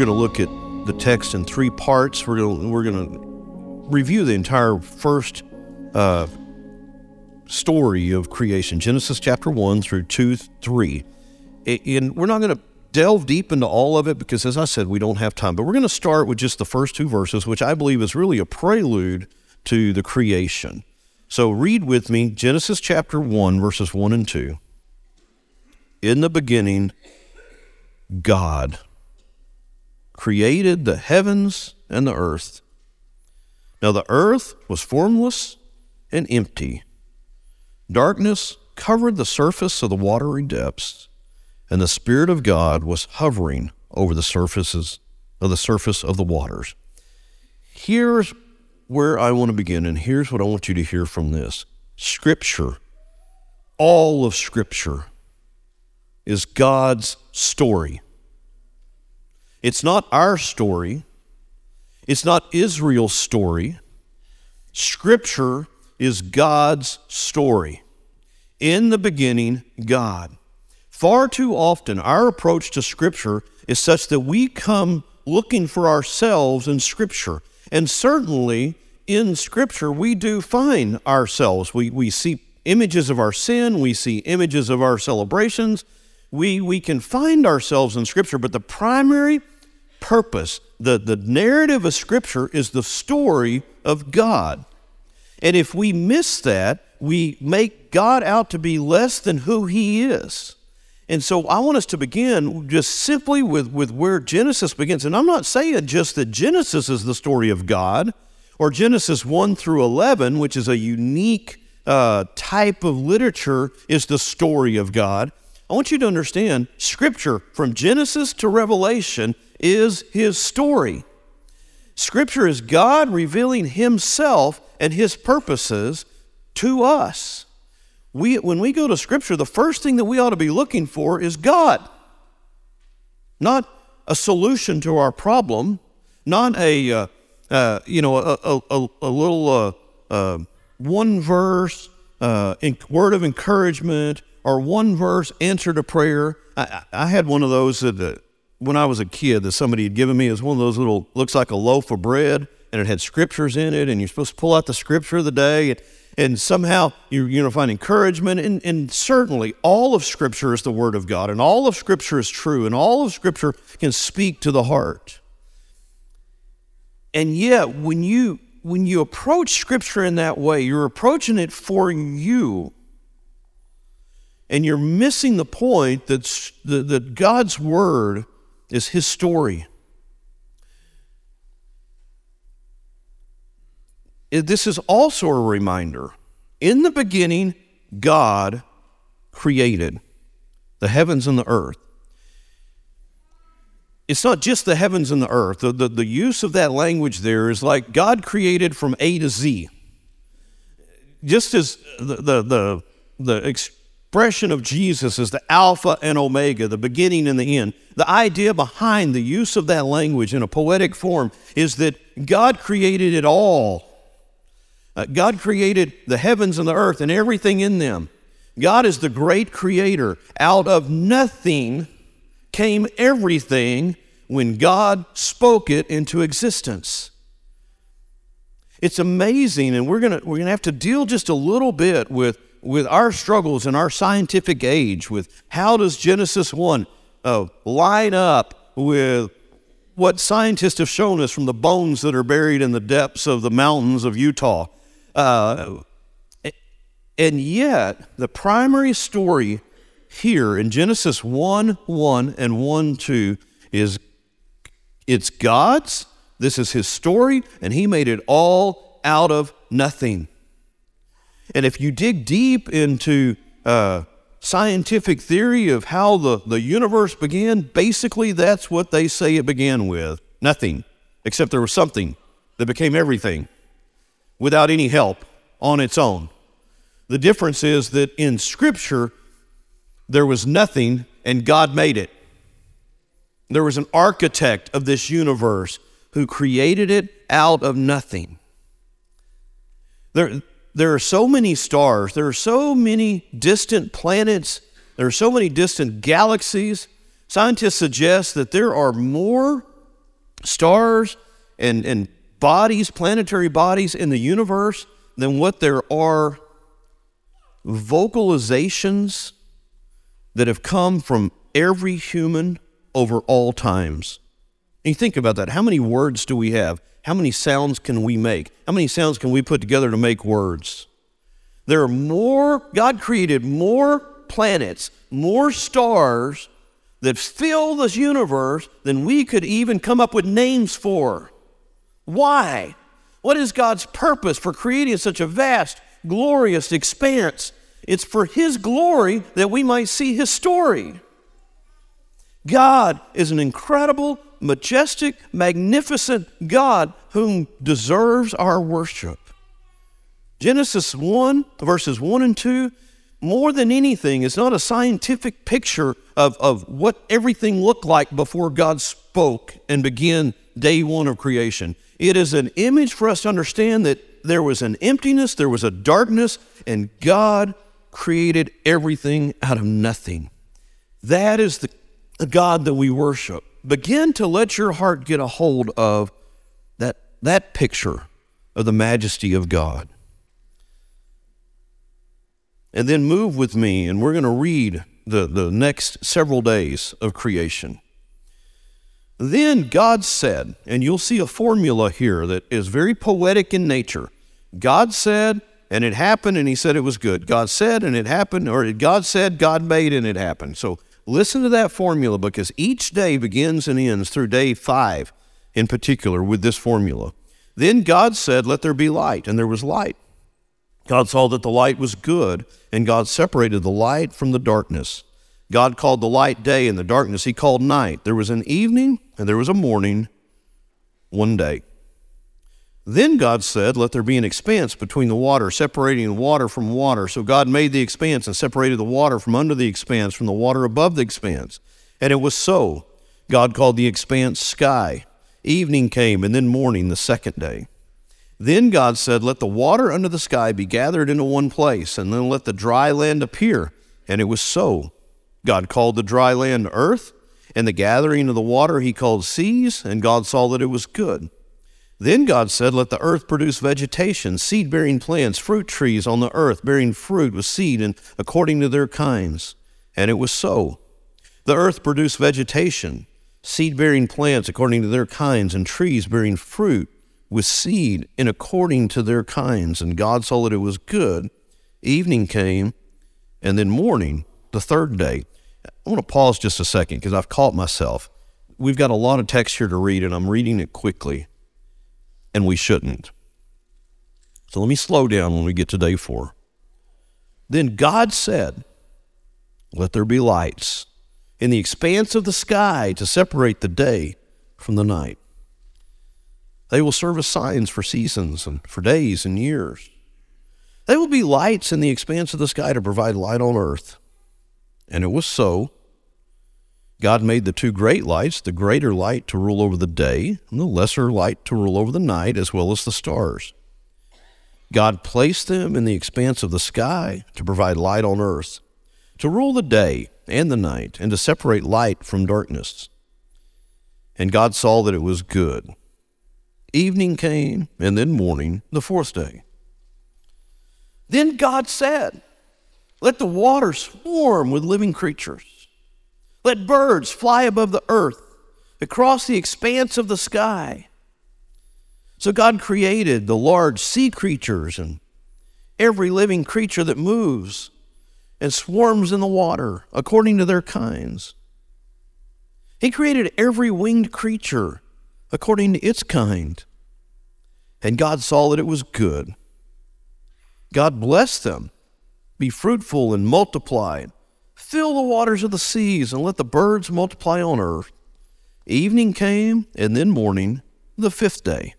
We're going to look at the text in three parts. We're going to, we're to review the entire first uh, story of creation, Genesis chapter 1 through 2, 3. And we're not going to delve deep into all of it because, as I said, we don't have time. But we're going to start with just the first two verses, which I believe is really a prelude to the creation. So read with me Genesis chapter 1, verses 1 and 2. In the beginning, God created the heavens and the earth. Now the earth was formless and empty. Darkness covered the surface of the watery depths, and the Spirit of God was hovering over the surfaces of the surface of the waters. Here's where I want to begin, and here's what I want you to hear from this. Scripture, all of Scripture, is God's story. It's not our story. It's not Israel's story. Scripture is God's story. In the beginning, God. Far too often, our approach to Scripture is such that we come looking for ourselves in Scripture. And certainly in Scripture, we do find ourselves. We, we see images of our sin, we see images of our celebrations. We, we can find ourselves in Scripture, but the primary purpose, the, the narrative of Scripture is the story of God. And if we miss that, we make God out to be less than who He is. And so I want us to begin just simply with, with where Genesis begins. And I'm not saying just that Genesis is the story of God or Genesis 1 through 11, which is a unique uh, type of literature, is the story of God. I want you to understand Scripture from Genesis to Revelation is His story. Scripture is God revealing Himself and His purposes to us. We, when we go to Scripture, the first thing that we ought to be looking for is God, not a solution to our problem, not a uh, uh, you know a, a, a little uh, uh one verse uh, word of encouragement or one verse answer to prayer. I, I had one of those that uh, when I was a kid that somebody had given me. It one of those little, looks like a loaf of bread, and it had scriptures in it, and you're supposed to pull out the scripture of the day, and, and somehow you're going to find encouragement. And, and certainly, all of Scripture is the Word of God, and all of Scripture is true, and all of Scripture can speak to the heart. And yet, when you when you approach Scripture in that way, you're approaching it for you. And you're missing the point that, that God's Word is his story. This is also a reminder. In the beginning, God created the heavens and the earth. It's not just the heavens and the earth. The, the, the use of that language there is like God created from A to Z. Just as the, the, the, the expression of Jesus as the Alpha and Omega, the beginning and the end. The idea behind the use of that language in a poetic form is that God created it all. Uh, God created the heavens and the earth and everything in them. God is the great creator. Out of nothing came everything when God spoke it into existence. It's amazing, and we're going we're gonna have to deal just a little bit with with our struggles in our scientific age, with how does Genesis 1 uh, line up with what scientists have shown us from the bones that are buried in the depths of the mountains of Utah. Uh, and yet, the primary story here in Genesis 1 1 and 1 2 is it's God's, this is His story, and He made it all out of nothing. And if you dig deep into uh, scientific theory of how the, the universe began, basically that's what they say it began with nothing, except there was something that became everything without any help on its own. The difference is that in Scripture, there was nothing and God made it. There was an architect of this universe who created it out of nothing. There, there are so many stars, there are so many distant planets, there are so many distant galaxies. Scientists suggest that there are more stars and, and bodies, planetary bodies in the universe than what there are vocalizations that have come from every human over all times. And you think about that. How many words do we have? How many sounds can we make? How many sounds can we put together to make words? There are more, God created more planets, more stars that fill this universe than we could even come up with names for. Why? What is God's purpose for creating such a vast, glorious expanse? It's for His glory that we might see His story. God is an incredible, majestic, magnificent God whom deserves our worship. Genesis 1, verses 1 and 2, more than anything, is not a scientific picture of, of what everything looked like before God spoke and began day one of creation. It is an image for us to understand that there was an emptiness, there was a darkness, and God created everything out of nothing. That is the, the God that we worship. Begin to let your heart get a hold of that, that picture of the majesty of God and then move with me, and we're going to read the, the next several days of creation. Then God said, and you'll see a formula here that is very poetic in nature. God said, and it happened, and He said it was good. God said, and it happened, or God said, God made, and it happened. So listen to that formula because each day begins and ends through day five in particular with this formula. Then God said, Let there be light, and there was light. God saw that the light was good, and God separated the light from the darkness. God called the light day, and the darkness he called night. There was an evening, and there was a morning, one day. Then God said, Let there be an expanse between the water, separating water from water. So God made the expanse and separated the water from under the expanse from the water above the expanse. And it was so. God called the expanse sky. Evening came, and then morning the second day. Then God said, Let the water under the sky be gathered into one place, and then let the dry land appear. And it was so. God called the dry land earth, and the gathering of the water he called seas, and God saw that it was good. Then God said, Let the earth produce vegetation, seed bearing plants, fruit trees on the earth, bearing fruit with seed and according to their kinds. And it was so. The earth produced vegetation, seed bearing plants according to their kinds, and trees bearing fruit with seed in according to their kinds. And God saw that it was good. Evening came, and then morning, the third day. I want to pause just a second because I've caught myself. We've got a lot of text here to read, and I'm reading it quickly, and we shouldn't. So let me slow down when we get to day four. Then God said, Let there be lights in the expanse of the sky to separate the day from the night. They will serve as signs for seasons and for days and years. They will be lights in the expanse of the sky to provide light on earth. And it was so. God made the two great lights, the greater light to rule over the day, and the lesser light to rule over the night, as well as the stars. God placed them in the expanse of the sky to provide light on earth, to rule the day and the night, and to separate light from darkness. And God saw that it was good. Evening came, and then morning, the fourth day. Then God said, Let the waters swarm with living creatures. Let birds fly above the earth, across the expanse of the sky. So God created the large sea creatures and every living creature that moves and swarms in the water according to their kinds. He created every winged creature according to its kind. And God saw that it was good. God blessed them. Be fruitful and multiply. Fill the waters of the seas and let the birds multiply on earth. Evening came, and then morning, the fifth day.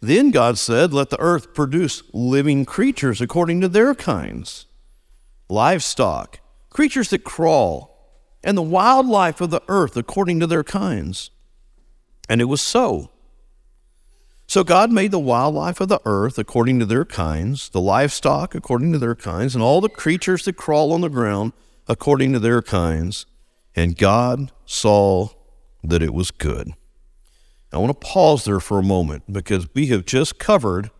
Then God said, Let the earth produce living creatures according to their kinds, livestock, creatures that crawl, and the wildlife of the earth according to their kinds. And it was so. So God made the wildlife of the earth according to their kinds, the livestock according to their kinds, and all the creatures that crawl on the ground according to their kinds. And God saw that it was good. I want to pause there for a moment because we have just covered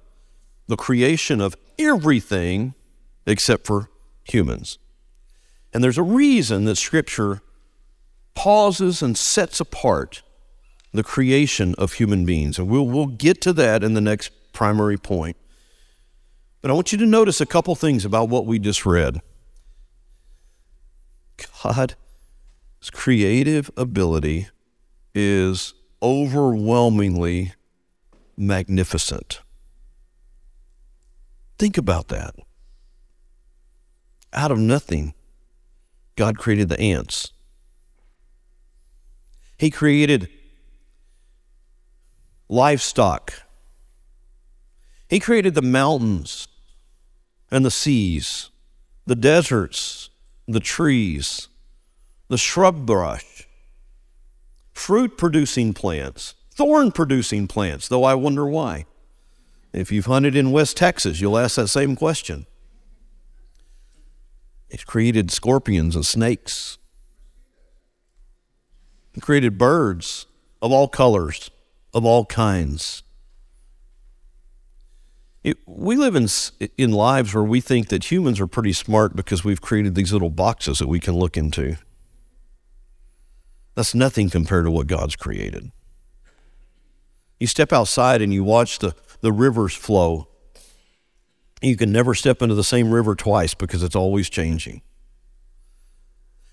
the creation of everything except for humans. And there's a reason that Scripture pauses and sets apart the creation of human beings. And we'll, we'll get to that in the next primary point. But I want you to notice a couple things about what we just read. God's creative ability is overwhelmingly magnificent. Think about that. Out of nothing, God created the ants. He created livestock. He created the mountains and the seas, the deserts, the trees, the shrub brush, fruit producing plants, thorn producing plants, though I wonder why. If you've hunted in West Texas, you'll ask that same question. It created scorpions and snakes. It created birds of all colors, of all kinds. It, we live in, in lives where we think that humans are pretty smart because we've created these little boxes that we can look into. That's nothing compared to what God's created. You step outside and you watch the, the rivers flow. You can never step into the same river twice because it's always changing.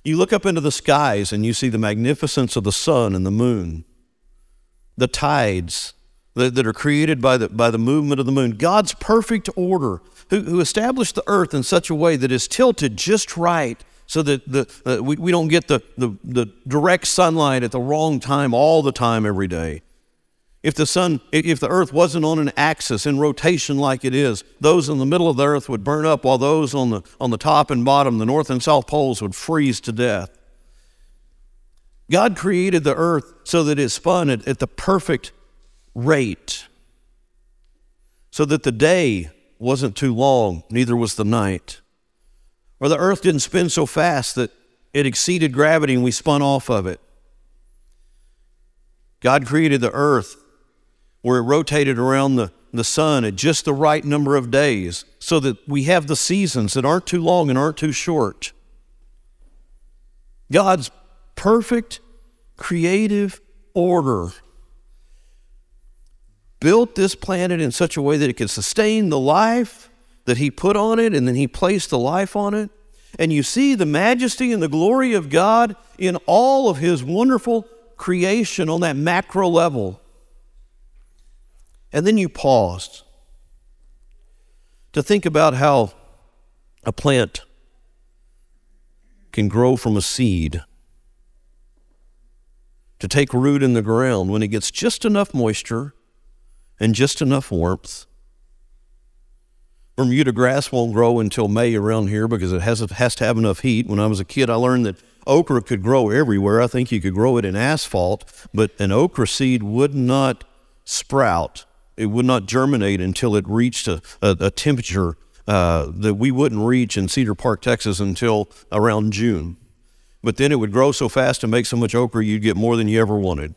You look up into the skies and you see the magnificence of the sun and the moon, the tides that, that are created by the, by the movement of the moon. God's perfect order, who, who established the earth in such a way that is tilted just right so that the, uh, we, we don't get the, the, the direct sunlight at the wrong time all the time every day. If the sun, if the earth wasn't on an axis in rotation like it is, those in the middle of the earth would burn up while those on the, on the top and bottom, the north and south poles, would freeze to death. God created the earth so that it spun at, at the perfect rate, so that the day wasn't too long, neither was the night. Or the earth didn't spin so fast that it exceeded gravity and we spun off of it. God created the earth where it rotated around the, the sun at just the right number of days so that we have the seasons that aren't too long and aren't too short. God's perfect creative order built this planet in such a way that it could sustain the life that He put on it, and then He placed the life on it. And you see the majesty and the glory of God in all of His wonderful creation on that macro level. And then you paused to think about how a plant can grow from a seed, to take root in the ground when it gets just enough moisture and just enough warmth Bermuda grass won't grow until May around here because it has, has to have enough heat. When I was a kid, I learned that okra could grow everywhere. I think you could grow it in asphalt, but an okra seed would not sprout. It would not germinate until it reached a, a, a temperature uh, that we wouldn't reach in Cedar Park, Texas until around June. But then it would grow so fast and make so much okra you'd get more than you ever wanted.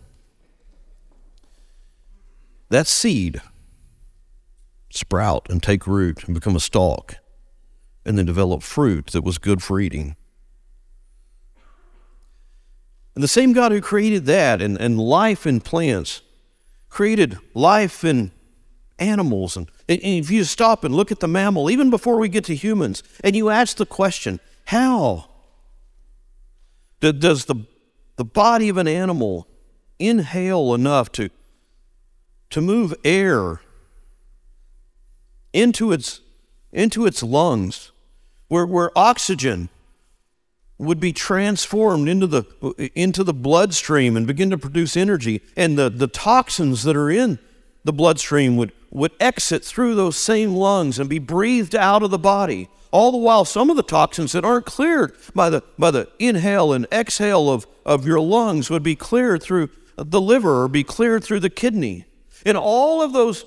That seed sprout and take root and become a stalk and then develop fruit that was good for eating. And the same God who created that and, and life in plants created life in animals. And, and if you stop and look at the mammal, even before we get to humans, and you ask the question, how does the, the body of an animal inhale enough to, to move air into its, into its lungs, where, where oxygen would be transformed into the, into the bloodstream and begin to produce energy, and the, the toxins that are in the bloodstream would, would exit through those same lungs and be breathed out of the body. All the while, some of the toxins that aren't cleared by the, by the inhale and exhale of, of your lungs would be cleared through the liver or be cleared through the kidney. And all of those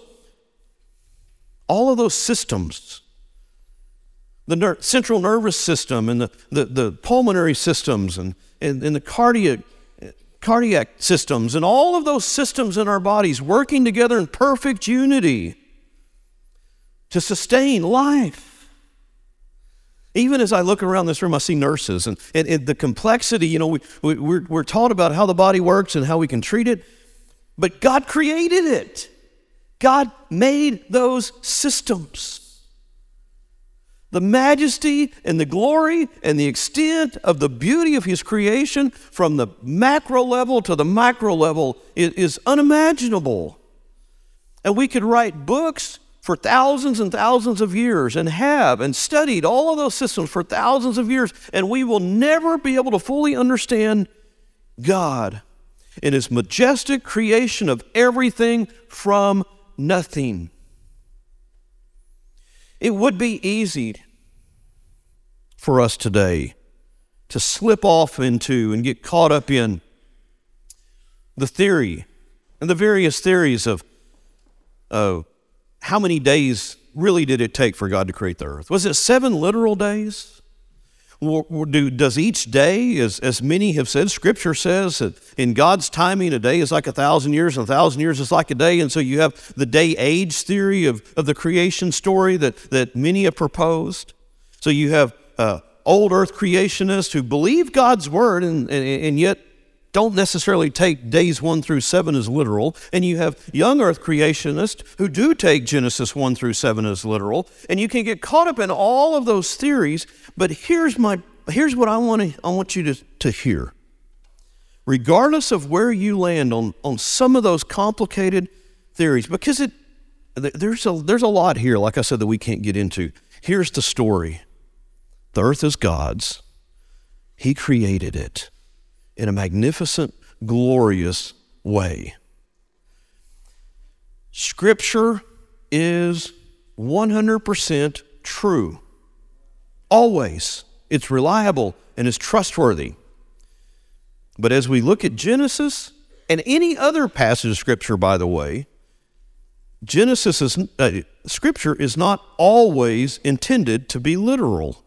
all of those systems the ner- central nervous system and the, the, the pulmonary systems and, and, and the cardiac cardiac systems and all of those systems in our bodies working together in perfect unity to sustain life. Even as I look around this room, I see nurses and, and, and the complexity. You know, we, we, we're, we're taught about how the body works and how we can treat it, but God created it. God made those systems. The majesty and the glory and the extent of the beauty of His creation from the macro level to the micro level is, is unimaginable. And we could write books for thousands and thousands of years and have and studied all of those systems for thousands of years, and we will never be able to fully understand God in His majestic creation of everything from nothing. It would be easy for us today to slip off into and get caught up in the theory and the various theories of uh, how many days really did it take for God to create the earth? Was it seven literal days? do, does each day, as, as many have said, Scripture says that in God's timing, a day is like a thousand years, and a thousand years is like a day. And so you have the day age theory of, of the creation story that, that many have proposed. So you have uh, old earth creationists who believe God's word and, and, and yet don't necessarily take days 1 through 7 as literal, and you have young earth creationists who do take Genesis 1 through 7 as literal, and you can get caught up in all of those theories, but here's my here's what I want to I want you to, to hear. Regardless of where you land on, on some of those complicated theories, because it there's a there's a lot here, like I said, that we can't get into. Here's the story. The earth is God's. He created it in a magnificent, glorious way. Scripture is 100% true. Always. It's reliable and it's trustworthy. But as we look at Genesis and any other passage of Scripture, by the way, Genesis is, uh, Scripture is not always intended to be literal.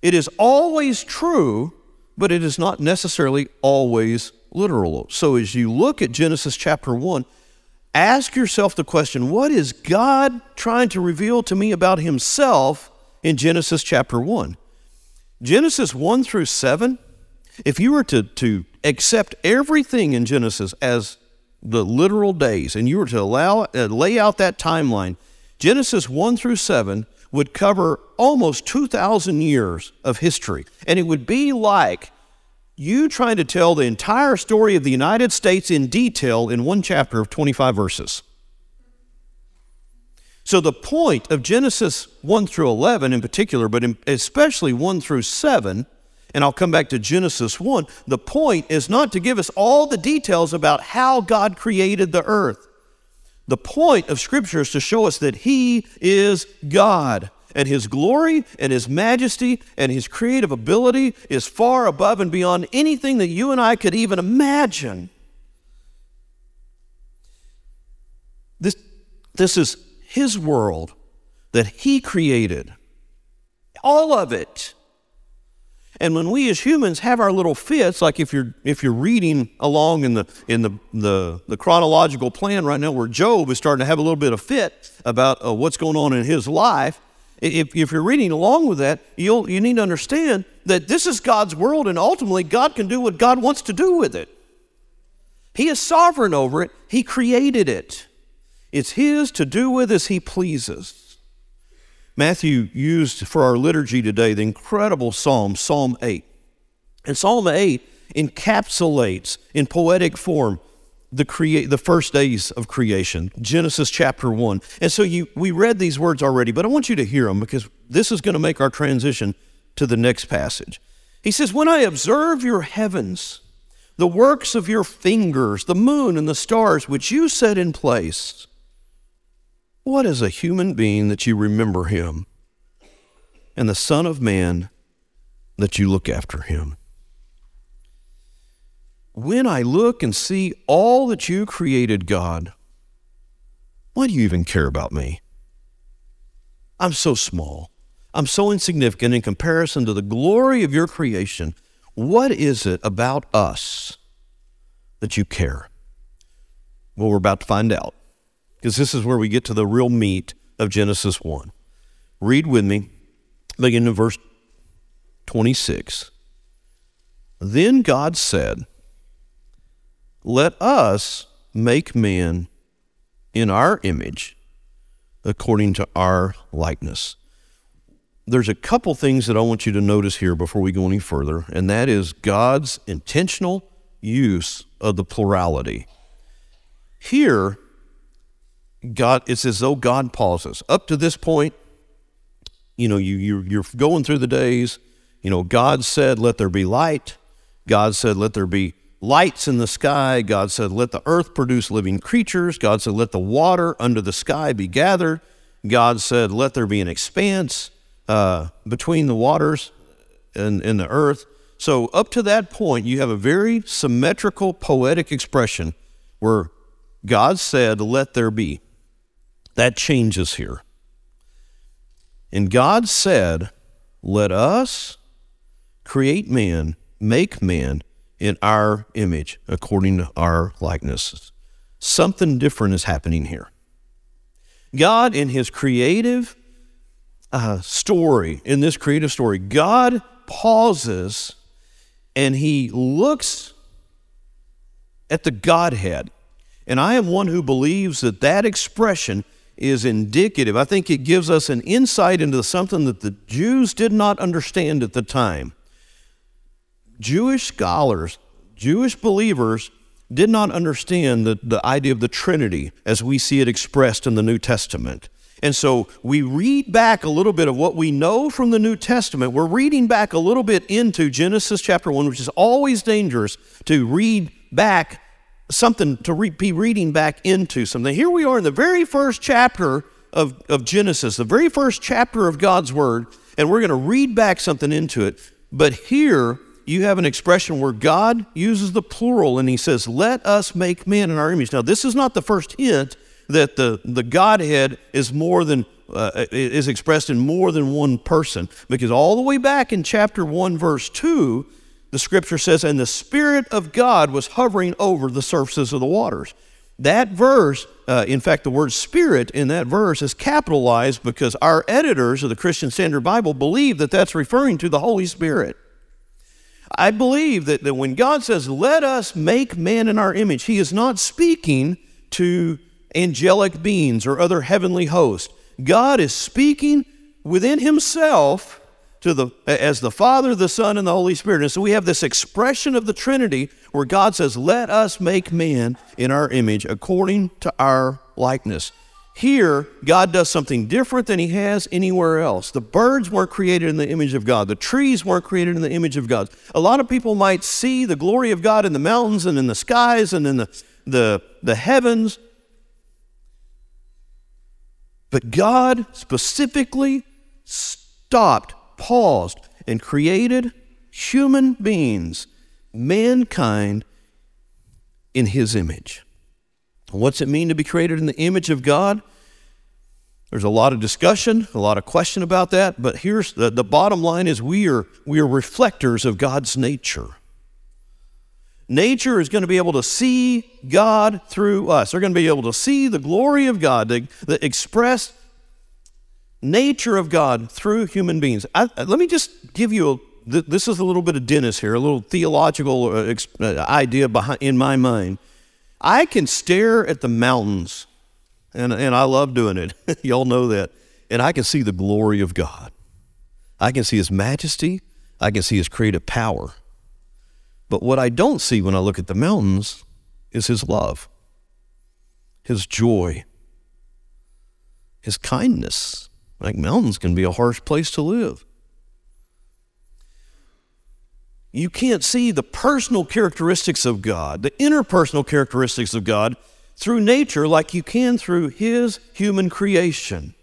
It is always true but it is not necessarily always literal. So as you look at Genesis chapter 1, ask yourself the question what is God trying to reveal to me about Himself in Genesis chapter 1? Genesis 1 through 7, if you were to, to accept everything in Genesis as the literal days and you were to allow, uh, lay out that timeline, Genesis 1 through 7 would cover almost 2,000 years of history. And it would be like you trying to tell the entire story of the United States in detail in one chapter of 25 verses. So, the point of Genesis 1 through 11 in particular, but especially 1 through 7, and I'll come back to Genesis 1, the point is not to give us all the details about how God created the earth. The point of Scripture is to show us that He is God, and His glory and His majesty and His creative ability is far above and beyond anything that you and I could even imagine. This, this is His world that He created, all of it. And when we as humans have our little fits, like if you're if you're reading along in the in the the, the chronological plan right now, where Job is starting to have a little bit of fit about uh, what's going on in his life, if, if you're reading along with that, you'll you need to understand that this is God's world, and ultimately God can do what God wants to do with it. He is sovereign over it. He created it. It's His to do with as He pleases. Matthew used for our liturgy today the incredible psalm, Psalm 8. And Psalm 8 encapsulates in poetic form the create the first days of creation genesis chapter 1 and so you we read these words already but i want you to hear them because this is going to make our transition to the next passage he says when i observe your heavens the works of your fingers the moon and the stars which you set in place what is a human being that you remember him? And the Son of Man that you look after him. When I look and see all that you created, God, why do you even care about me? I'm so small. I'm so insignificant in comparison to the glory of your creation. What is it about us that you care? Well, we're about to find out because this is where we get to the real meat of Genesis 1. Read with me, beginning in verse 26. Then God said, Let us make man in our image according to our likeness. There's a couple things that I want you to notice here before we go any further, and that is God's intentional use of the plurality. Here, God, it's as though God pauses. Up to this point, you know, you, you're, you're going through the days. You know, God said, let there be light. God said, let there be lights in the sky. God said, let the earth produce living creatures. God said, let the water under the sky be gathered. God said, let there be an expanse uh, between the waters and, and the earth. So, up to that point, you have a very symmetrical poetic expression where God said, Let there be. That changes here. And God said, Let us create man, make man in our image, according to our likeness. Something different is happening here. God, in his creative uh, story, in this creative story, God pauses and he looks at the Godhead. And I am one who believes that that expression is indicative. I think it gives us an insight into something that the Jews did not understand at the time. Jewish scholars, Jewish believers, did not understand the, the idea of the Trinity as we see it expressed in the New Testament. And so we read back a little bit of what we know from the New Testament. We're reading back a little bit into Genesis chapter 1, which is always dangerous to read back something, to re- be reading back into something. Here we are in the very first chapter of, of Genesis, the very first chapter of God's Word, and we're going to read back something into it. But here you have an expression where God uses the plural and he says, Let us make man in our image. Now, this is not the first hint that the, the Godhead is more than uh, is expressed in more than one person because all the way back in chapter 1 verse 2 the scripture says and the spirit of god was hovering over the surfaces of the waters that verse uh, in fact the word spirit in that verse is capitalized because our editors of the christian standard bible believe that that's referring to the holy spirit i believe that, that when god says let us make man in our image he is not speaking to angelic beings or other heavenly hosts. God is speaking within himself to the as the Father, the Son, and the Holy Spirit. And so we have this expression of the Trinity where God says, Let us make man in our image according to our likeness. Here, God does something different than he has anywhere else. The birds weren't created in the image of God. The trees weren't created in the image of God. A lot of people might see the glory of God in the mountains and in the skies and in the, the, the heavens, but God specifically stopped, paused, and created human beings, mankind, in His image. What's it mean to be created in the image of God? There's a lot of discussion, a lot of question about that, but here's the, the bottom line is we are, we are reflectors of God's nature. Nature is going to be able to see God through us. They're going to be able to see the glory of God, the, the expressed nature of God through human beings. I, let me just give you a this is a little bit of Dennis here, a little theological uh, uh, idea behind, in my mind. I can stare at the mountains, and, and I love doing it. Y'all know that. And I can see the glory of God. I can see His majesty. I can see His creative power. But what I don't see when I look at the mountains is His love, His joy, His kindness. Like mountains can be a harsh place to live. You can't see the personal characteristics of God, the interpersonal characteristics of God, through nature like you can through His human creation.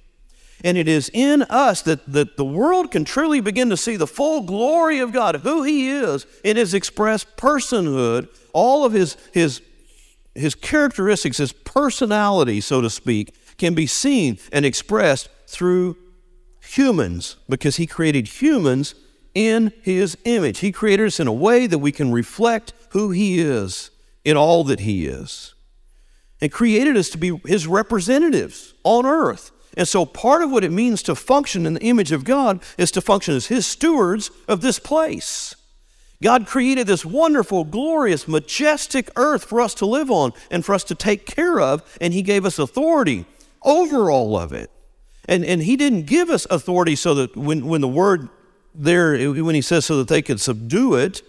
And it is in us that, that the world can truly begin to see the full glory of God, who He is in His expressed personhood, all of His, his, his characteristics, His personality, so to speak, can be seen and expressed through humans because He created humans in His image. He created us in a way that we can reflect who He is in all that He is and created us to be His representatives on earth. And so, part of what it means to function in the image of God is to function as His stewards of this place. God created this wonderful, glorious, majestic earth for us to live on and for us to take care of, and He gave us authority over all of it. And, and He didn't give us authority so that when, when the word there, when He says so that they could subdue it,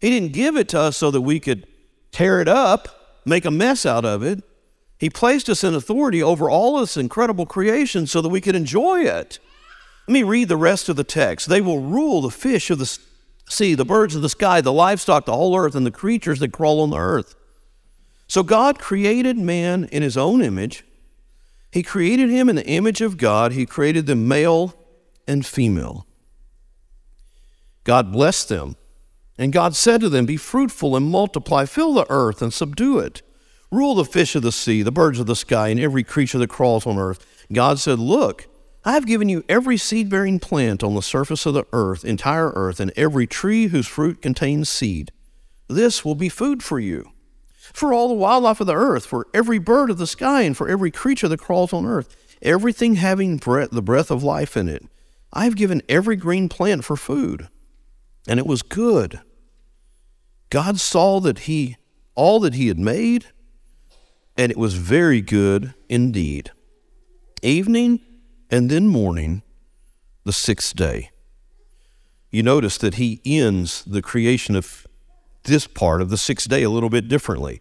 He didn't give it to us so that we could tear it up, make a mess out of it. He placed us in authority over all this incredible creation so that we could enjoy it. Let me read the rest of the text. They will rule the fish of the sea, the birds of the sky, the livestock, the whole earth, and the creatures that crawl on the earth. So God created man in his own image. He created him in the image of God. He created them male and female. God blessed them. And God said to them, Be fruitful and multiply, fill the earth and subdue it. Rule the fish of the sea, the birds of the sky, and every creature that crawls on earth. God said, Look, I have given you every seed bearing plant on the surface of the earth, entire earth, and every tree whose fruit contains seed. This will be food for you. For all the wildlife of the earth, for every bird of the sky, and for every creature that crawls on earth, everything having breath, the breath of life in it. I have given every green plant for food. And it was good. God saw that he all that he had made, and it was very good indeed. Evening and then morning, the sixth day. You notice that he ends the creation of this part of the sixth day a little bit differently.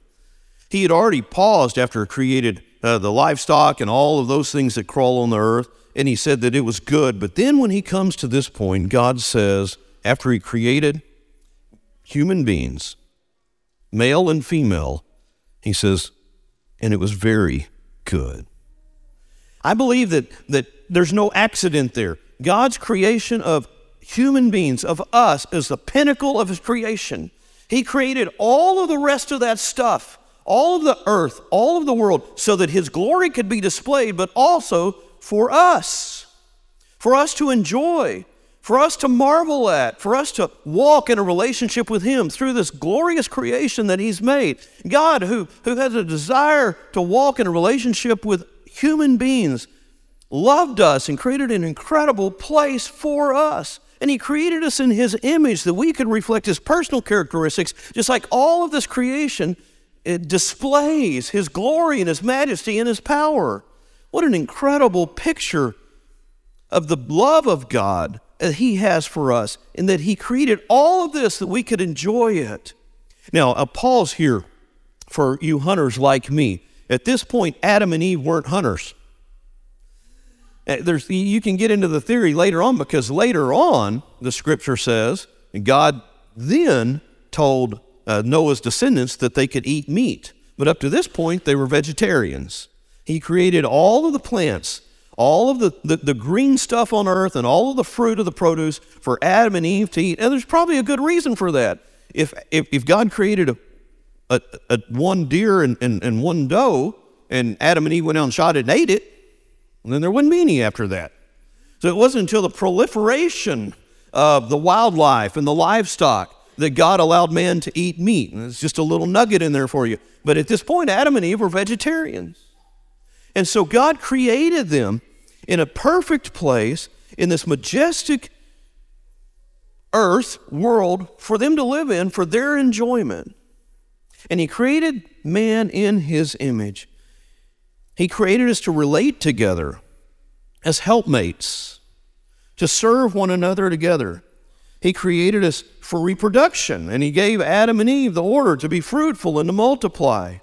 He had already paused after created uh, the livestock and all of those things that crawl on the earth, and he said that it was good. But then when he comes to this point, God says, after he created human beings, male and female, he says, and it was very good. I believe that, that there's no accident there. God's creation of human beings, of us, is the pinnacle of his creation. He created all of the rest of that stuff, all of the earth, all of the world, so that his glory could be displayed, but also for us, for us to enjoy, for us to marvel at, for us to walk in a relationship with him through this glorious creation that he's made. God, who, who has a desire to walk in a relationship with human beings, loved us and created an incredible place for us. And He created us in His image that we could reflect His personal characteristics, just like all of this creation it displays His glory and His majesty and His power. What an incredible picture of the love of God that He has for us, and that He created all of this that we could enjoy it. Now, a pause here for you hunters like me. At this point, Adam and Eve weren't hunters. Uh, there's, you can get into the theory later on because later on, the scripture says, God then told uh, Noah's descendants that they could eat meat. But up to this point, they were vegetarians. He created all of the plants, all of the, the, the, green stuff on earth, and all of the fruit of the produce for Adam and Eve to eat. And there's probably a good reason for that. If, if, if God created a, a, a one deer and, and, and one doe, and Adam and Eve went out and shot it and ate it, and then there wouldn't be any after that. So it wasn't until the proliferation of the wildlife and the livestock that God allowed man to eat meat. And it's just a little nugget in there for you. But at this point, Adam and Eve were vegetarians. And so God created them in a perfect place in this majestic earth world for them to live in for their enjoyment. And He created man in His image. He created us to relate together as helpmates, to serve one another together. He created us for reproduction, and He gave Adam and Eve the order to be fruitful and to multiply.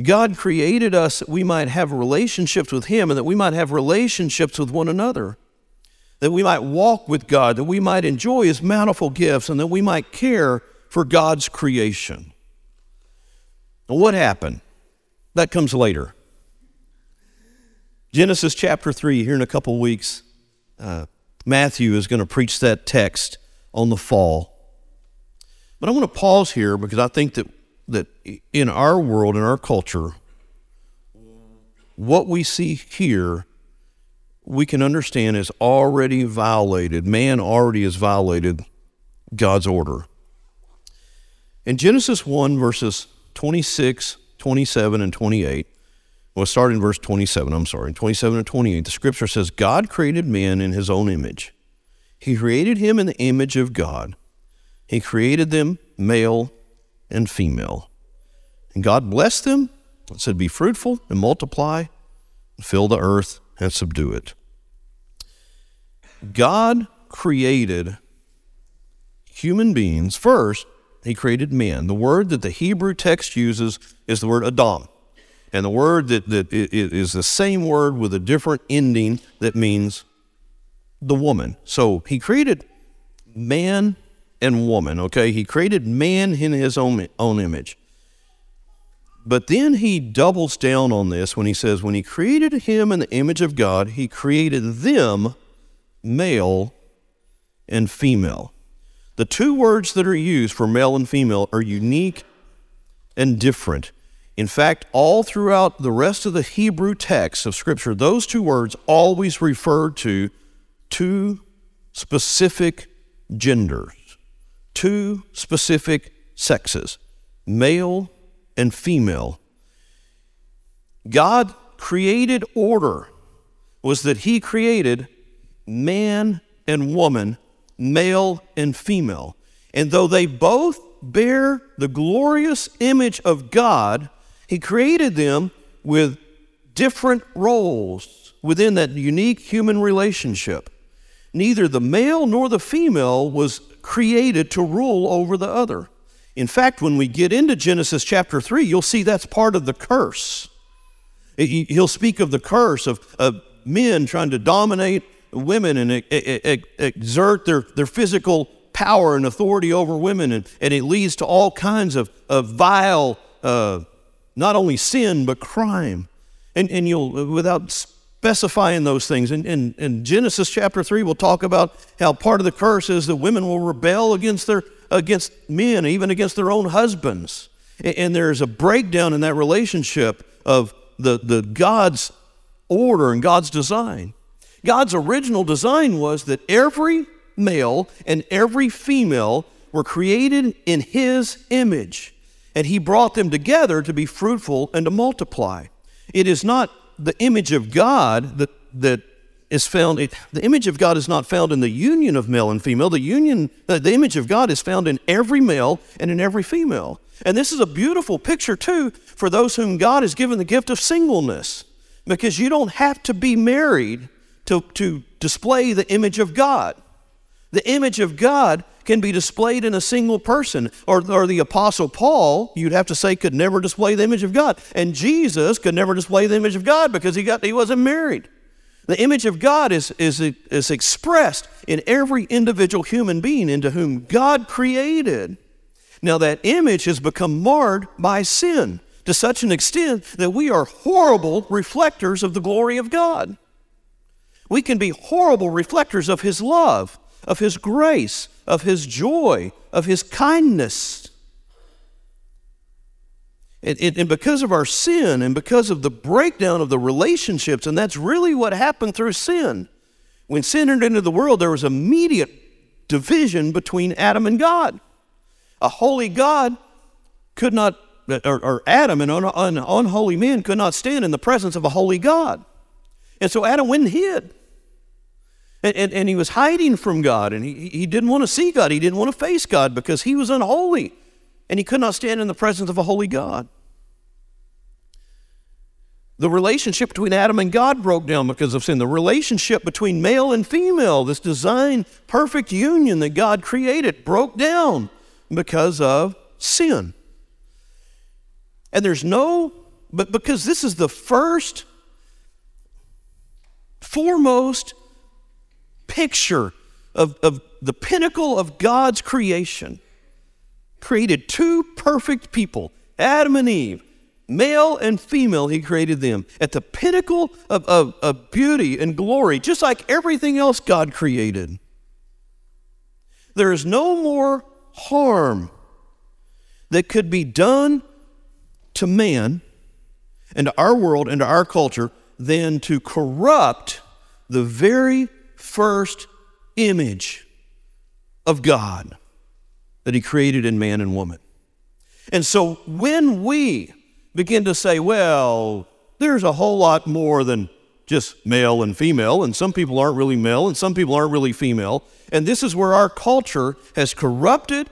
God created us that we might have relationships with Him and that we might have relationships with one another, that we might walk with God, that we might enjoy His manifold gifts, and that we might care for God's creation. what happened? That comes later. Genesis chapter 3, here in a couple weeks, uh, Matthew is going to preach that text on the fall. But I want to pause here because I think that, that in our world, in our culture, what we see here, we can understand is already violated. Man already has violated God's order. In Genesis 1, verses 26, 27, and 28, well, start in verse 27, I'm sorry, 27 and 28, the scripture says, God created man in his own image. He created him in the image of God. He created them male and female. And God blessed them and said, Be fruitful and multiply, and fill the earth and subdue it. God created human beings first, He created man. The word that the Hebrew text uses is the word Adam. And the word that, that is the same word with a different ending that means the woman. So he created man and woman, okay? He created man in his own, own image. But then he doubles down on this when he says, when he created him in the image of God, he created them male and female. The two words that are used for male and female are unique and different. In fact, all throughout the rest of the Hebrew text of Scripture, those two words always refer to two specific genders, two specific sexes, male and female. God created order was that he created man and woman, male and female. And though they both bear the glorious image of God, he created them with different roles within that unique human relationship. Neither the male nor the female was created to rule over the other. In fact, when we get into Genesis chapter 3, you'll see that's part of the curse. He'll speak of the curse of, of men trying to dominate women and exert their, their physical power and authority over women, and, and it leads to all kinds of, of vile, uh, not only sin, but crime. And, and you'll, without specifying those things, in, in, in Genesis chapter 3, we'll talk about how part of the curse is that women will rebel against their against men, even against their own husbands. And there's a breakdown in that relationship of the, the God's order and God's design. God's original design was that every male and every female were created in His image, and He brought them together to be fruitful and to multiply. It is not the image of God that, that is found, it, the image of God is not found in the union of male and female. The union, the image of God is found in every male and in every female. And this is a beautiful picture, too, for those whom God has given the gift of singleness, because you don't have to be married to, to display the image of God. The image of God can be displayed in a single person. Or, or the Apostle Paul, you'd have to say, could never display the image of God. And Jesus could never display the image of God because he, got, he wasn't married. The image of God is, is, is expressed in every individual human being into whom God created. Now, that image has become marred by sin to such an extent that we are horrible reflectors of the glory of God. We can be horrible reflectors of His love, of His grace, of His joy, of His kindness. And, and, because of our sin and because of the breakdown of the relationships, and that's really what happened through sin. When sin entered into the world, there was immediate division between Adam and God. A holy God could not, or, or Adam, and an un, un, unholy man, could not stand in the presence of a holy God. And so Adam went and hid. And, and, and he was hiding from God, and he, he didn't want to see God. He didn't want to face God because he was unholy and he could not stand in the presence of a holy God. The relationship between Adam and God broke down because of sin. The relationship between male and female, this design, perfect union that God created, broke down because of sin. And there's no, but because this is the first, foremost picture of, of the pinnacle of God's creation created two perfect people, Adam and Eve. Male and female, he created them at the pinnacle of, of, of beauty and glory, just like everything else God created. There is no more harm that could be done to man and to our world and to our culture than to corrupt the very first image of God that He created in man and woman. And so when we begin to say, well, there's a whole lot more than just male and female, and some people aren't really male and some people aren't really female, and this is where our culture has corrupted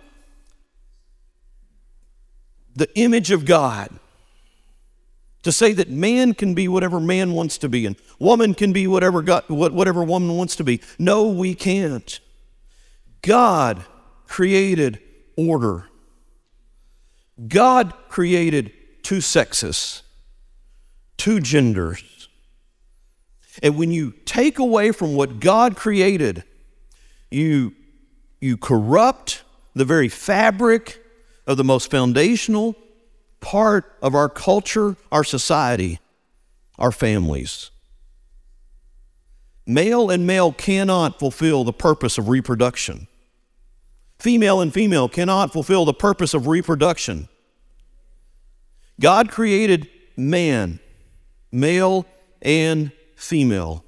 the image of God. To say that man can be whatever man wants to be and woman can be whatever, God, whatever woman wants to be. No, we can't. God created order. God created two sexes, two genders. And when you take away from what God created, you, you corrupt the very fabric of the most foundational part of our culture, our society, our families. Male and male cannot fulfill the purpose of reproduction. Female and female cannot fulfill the purpose of reproduction. God created man, male and female.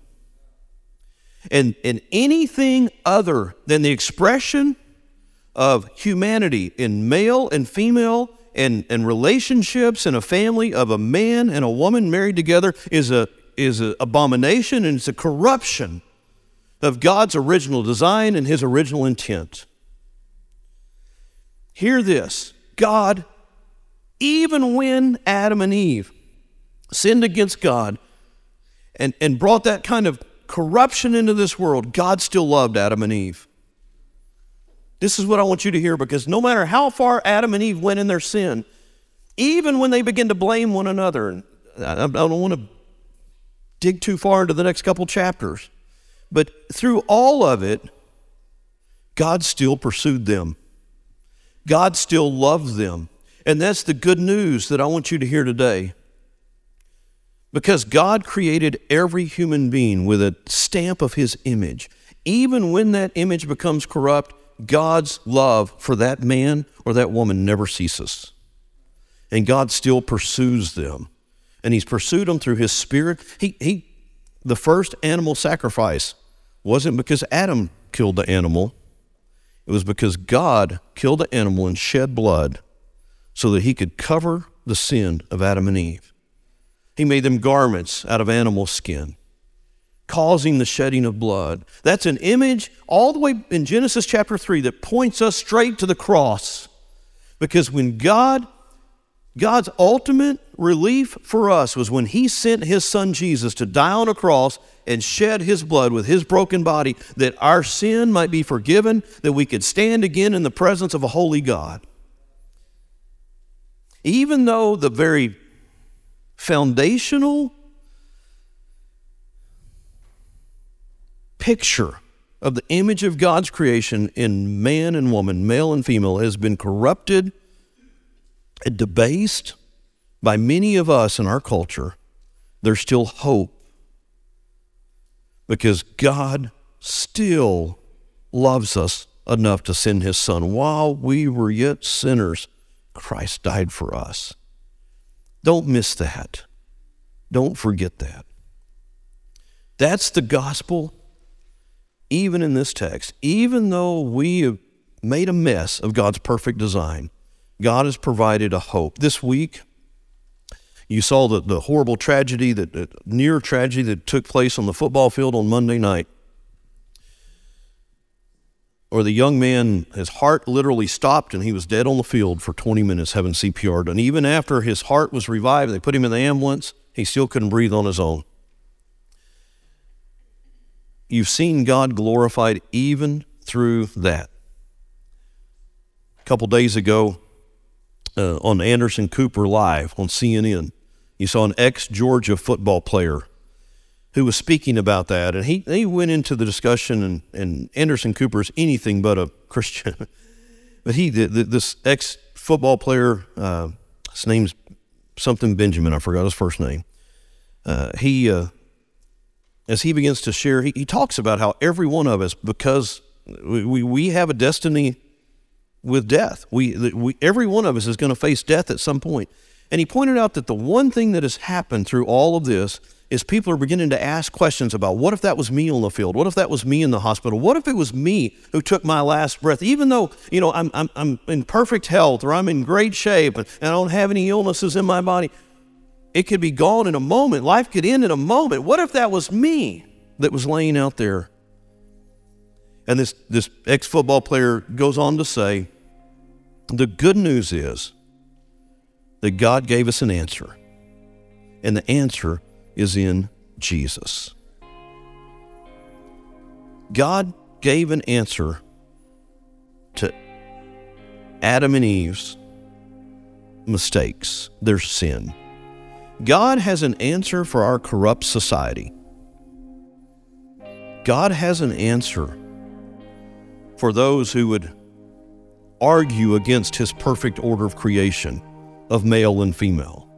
And, and anything other than the expression of humanity in male and female and, and relationships and a family of a man and a woman married together is a is an abomination and it's a corruption of God's original design and his original intent. Hear this God, even when Adam and Eve sinned against God and, and brought that kind of corruption into this world, God still loved Adam and Eve. This is what I want you to hear because no matter how far Adam and Eve went in their sin, even when they begin to blame one another, and I don't want to dig too far into the next couple chapters, but through all of it, God still pursued them. God still loved them. And that's the good news that I want you to hear today. Because God created every human being with a stamp of His image. Even when that image becomes corrupt, God's love for that man or that woman never ceases. And God still pursues them. And He's pursued them through His Spirit. He, he, the first animal sacrifice wasn't because Adam killed the animal, it was because God killed the animal and shed blood so that He could cover the sin of Adam and Eve. He made them garments out of animal skin causing the shedding of blood. That's an image all the way in Genesis chapter 3 that points us straight to the cross. Because when God, God's ultimate relief for us was when He sent His Son Jesus to die on a cross and shed His blood with His broken body that our sin might be forgiven, that we could stand again in the presence of a holy God. Even though the very foundational picture of the image of God's creation in man and woman, male and female, has been corrupted and debased by many of us in our culture, there's still hope because God still loves us enough to send his son. While we were yet sinners, Christ died for us. Don't miss that. Don't forget that. That's the gospel even in this text, even though we have made a mess of God's perfect design, God has provided a hope. This week, you saw the, the horrible tragedy, that the near tragedy that took place on the football field on Monday night. Or the young man, his heart literally stopped and he was dead on the field for 20 minutes having CPR done. Even after his heart was revived, they put him in the ambulance, he still couldn't breathe on his own. You've seen God glorified even through that. A couple days ago uh, on Anderson Cooper Live on CNN, you saw an ex Georgia football player who was speaking about that. And he, he went into the discussion, and, and Anderson Cooper is anything but a Christian. but he, the, the, this ex football player, uh, his name's something Benjamin, I forgot his first name. Uh, he uh, as he begins to share, he, he talks about how every one of us, because we, we, we have a destiny with death, we, we, every one of us is going to face death at some point. And he pointed out that the one thing that has happened through all of this is people are beginning to ask questions about what if that was me on the field? What if that was me in the hospital? What if it was me who took my last breath? Even though, you know, I'm, I'm, I'm in perfect health or I'm in great shape and, and I don't have any illnesses in my body, it could be gone in a moment. Life could end in a moment. What if that was me that was laying out there? And this, this ex football player goes on to say, the good news is that God gave us an answer. And the answer is in Jesus. God gave an answer to Adam and Eve's mistakes, their sin. God has an answer for our corrupt society. God has an answer for those who would argue against his perfect order of creation of male and female.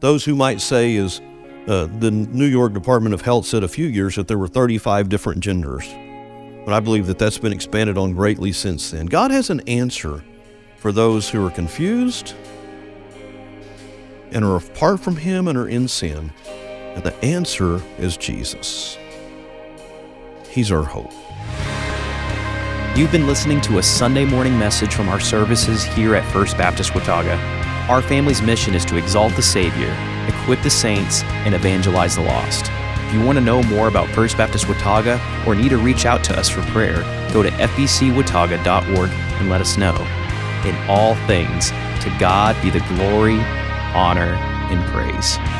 Those who might say, as uh, the New York Department of Health said a few years, that there were 35 different genders. But I believe that that's been expanded on greatly since then. God has an answer for those who are confused and are apart from Him and are in sin. And the answer is Jesus. He's our hope. You've been listening to a Sunday morning message from our services here at First Baptist Watauga. Our family's mission is to exalt the Savior, equip the saints, and evangelize the lost. If you want to know more about First Baptist Watauga or need to reach out to us for prayer, go to fbcwatauga.org and let us know. In all things, to God be the glory, honor, and praise.